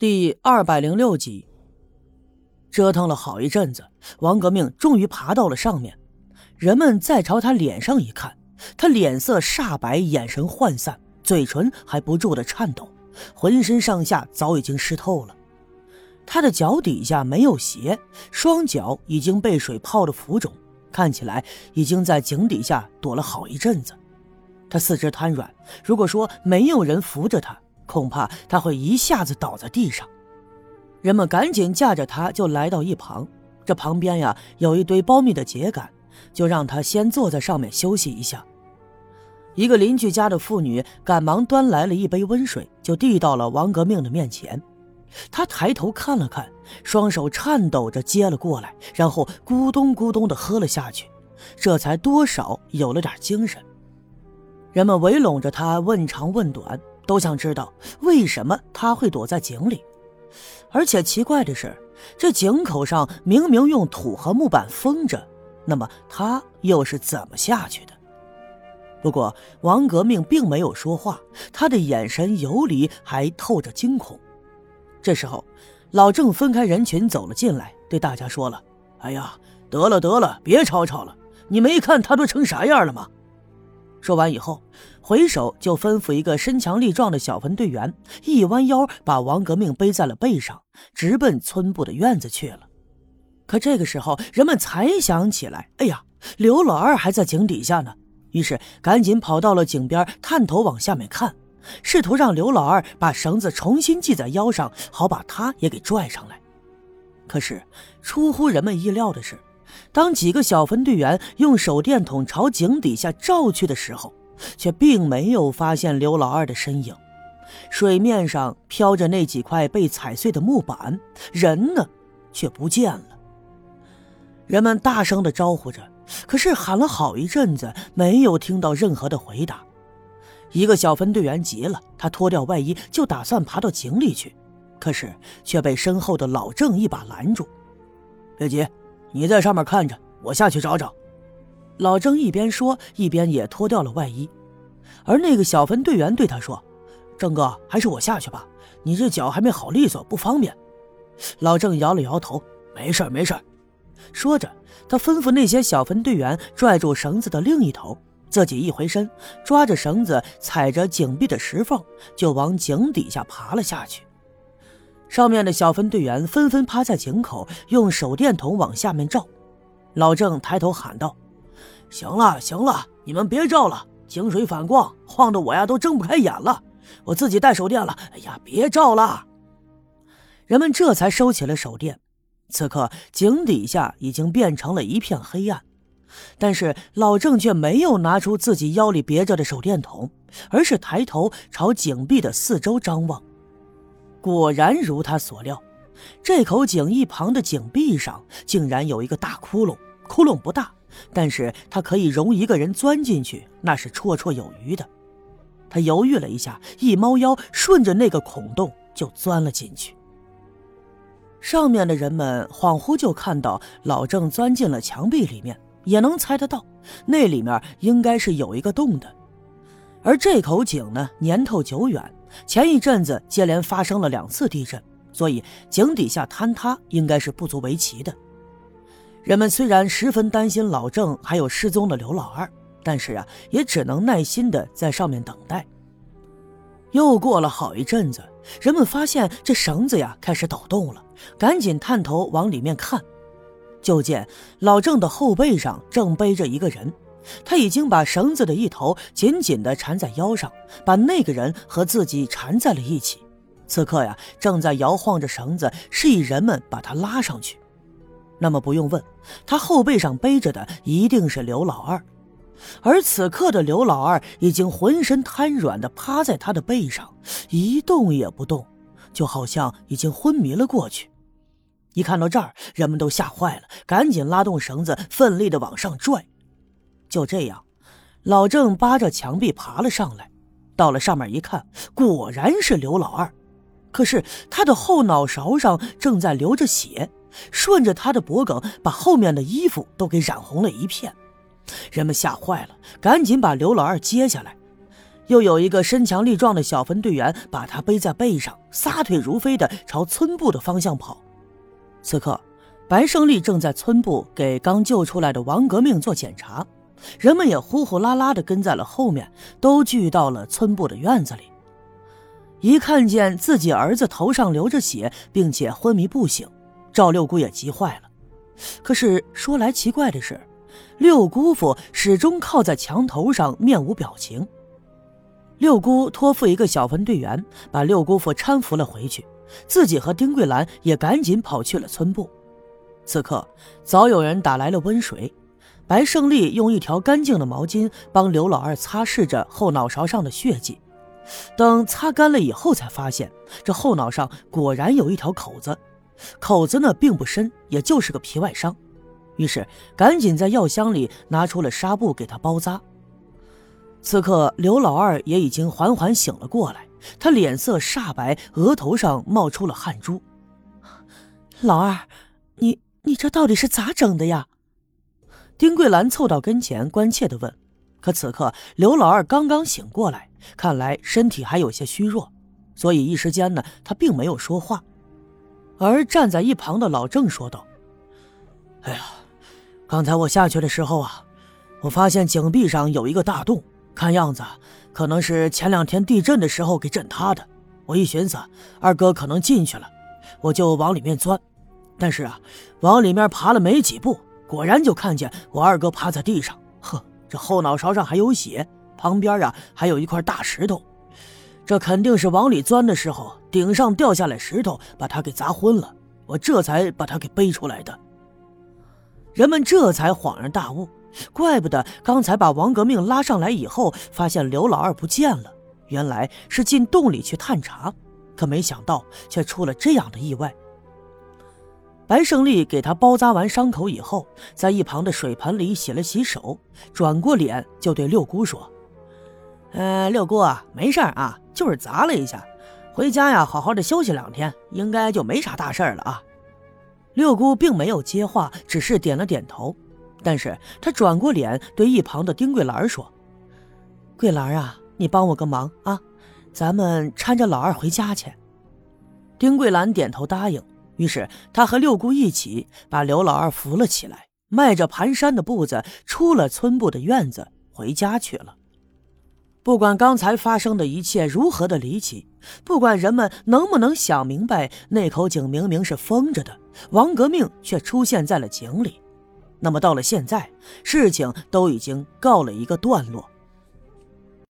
第二百零六集，折腾了好一阵子，王革命终于爬到了上面。人们再朝他脸上一看，他脸色煞白，眼神涣散，嘴唇还不住的颤抖，浑身上下早已经湿透了。他的脚底下没有鞋，双脚已经被水泡得浮肿，看起来已经在井底下躲了好一阵子。他四肢瘫软，如果说没有人扶着他。恐怕他会一下子倒在地上，人们赶紧架着他就来到一旁。这旁边呀有一堆苞米的秸秆，就让他先坐在上面休息一下。一个邻居家的妇女赶忙端来了一杯温水，就递到了王革命的面前。他抬头看了看，双手颤抖着接了过来，然后咕咚咕咚地喝了下去，这才多少有了点精神。人们围拢着他问长问短。都想知道为什么他会躲在井里，而且奇怪的是，这井口上明明用土和木板封着，那么他又是怎么下去的？不过王革命并没有说话，他的眼神游离，还透着惊恐。这时候，老郑分开人群走了进来，对大家说了：“哎呀，得了得了，别吵吵了，你没看他都成啥样了吗？”说完以后，回首就吩咐一个身强力壮的小分队员，一弯腰把王革命背在了背上，直奔村部的院子去了。可这个时候，人们才想起来，哎呀，刘老二还在井底下呢。于是赶紧跑到了井边，探头往下面看，试图让刘老二把绳子重新系在腰上，好把他也给拽上来。可是出乎人们意料的是。当几个小分队员用手电筒朝井底下照去的时候，却并没有发现刘老二的身影。水面上飘着那几块被踩碎的木板，人呢，却不见了。人们大声的招呼着，可是喊了好一阵子，没有听到任何的回答。一个小分队员急了，他脱掉外衣就打算爬到井里去，可是却被身后的老郑一把拦住：“别急。”你在上面看着，我下去找找。老郑一边说，一边也脱掉了外衣。而那个小分队员对他说：“郑哥，还是我下去吧，你这脚还没好利索，不方便。”老郑摇了摇头：“没事没事说着，他吩咐那些小分队员拽住绳子的另一头，自己一回身，抓着绳子，踩着井壁的石缝，就往井底下爬了下去。上面的小分队员纷纷趴在井口，用手电筒往下面照。老郑抬头喊道：“行了，行了，你们别照了，井水反光，晃得我呀都睁不开眼了。我自己带手电了。哎呀，别照了！”人们这才收起了手电。此刻井底下已经变成了一片黑暗，但是老郑却没有拿出自己腰里别着的手电筒，而是抬头朝井壁的四周张望。果然如他所料，这口井一旁的井壁上竟然有一个大窟窿。窟窿不大，但是它可以容一个人钻进去，那是绰绰有余的。他犹豫了一下，一猫腰，顺着那个孔洞就钻了进去。上面的人们恍惚就看到老郑钻进了墙壁里面，也能猜得到那里面应该是有一个洞的。而这口井呢，年头久远。前一阵子接连发生了两次地震，所以井底下坍塌应该是不足为奇的。人们虽然十分担心老郑还有失踪的刘老二，但是啊，也只能耐心的在上面等待。又过了好一阵子，人们发现这绳子呀开始抖动了，赶紧探头往里面看，就见老郑的后背上正背着一个人。他已经把绳子的一头紧紧地缠在腰上，把那个人和自己缠在了一起。此刻呀，正在摇晃着绳子，示意人们把他拉上去。那么不用问，他后背上背着的一定是刘老二。而此刻的刘老二已经浑身瘫软地趴在他的背上，一动也不动，就好像已经昏迷了过去。一看到这儿，人们都吓坏了，赶紧拉动绳子，奋力地往上拽。就这样，老郑扒着墙壁爬了上来，到了上面一看，果然是刘老二。可是他的后脑勺上正在流着血，顺着他的脖颈，把后面的衣服都给染红了一片。人们吓坏了，赶紧把刘老二接下来。又有一个身强力壮的小分队员把他背在背上，撒腿如飞的朝村部的方向跑。此刻，白胜利正在村部给刚救出来的王革命做检查，人们也呼呼啦啦的跟在了后面，都聚到了村部的院子里。一看见自己儿子头上流着血，并且昏迷不醒，赵六姑也急坏了。可是说来奇怪的是，六姑父始终靠在墙头上，面无表情。六姑托付一个小分队员，把六姑父搀扶了回去，自己和丁桂兰也赶紧跑去了村部。此刻早有人打来了温水，白胜利用一条干净的毛巾帮刘老二擦拭着后脑勺上的血迹。等擦干了以后，才发现这后脑上果然有一条口子，口子呢并不深，也就是个皮外伤。于是赶紧在药箱里拿出了纱布给他包扎。此刻，刘老二也已经缓缓醒了过来，他脸色煞白，额头上冒出了汗珠。老二，你你这到底是咋整的呀？丁桂兰凑到跟前，关切地问。可此刻，刘老二刚刚醒过来，看来身体还有些虚弱，所以一时间呢，他并没有说话。而站在一旁的老郑说道：“哎呀，刚才我下去的时候啊，我发现井壁上有一个大洞。”看样子，可能是前两天地震的时候给震塌的。我一寻思，二哥可能进去了，我就往里面钻。但是啊，往里面爬了没几步，果然就看见我二哥趴在地上。呵，这后脑勺上还有血，旁边啊还有一块大石头。这肯定是往里钻的时候，顶上掉下来石头把他给砸昏了。我这才把他给背出来的。人们这才恍然大悟。怪不得刚才把王革命拉上来以后，发现刘老二不见了，原来是进洞里去探查，可没想到却出了这样的意外。白胜利给他包扎完伤口以后，在一旁的水盆里洗了洗手，转过脸就对六姑说：“呃，六姑啊，没事啊，就是砸了一下，回家呀，好好的休息两天，应该就没啥大事了啊。”六姑并没有接话，只是点了点头。但是他转过脸对一旁的丁桂兰说：“桂兰啊，你帮我个忙啊，咱们搀着老二回家去。”丁桂兰点头答应。于是他和六姑一起把刘老二扶了起来，迈着蹒跚的步子出了村部的院子，回家去了。不管刚才发生的一切如何的离奇，不管人们能不能想明白那口井明明是封着的，王革命却出现在了井里。那么到了现在，事情都已经告了一个段落。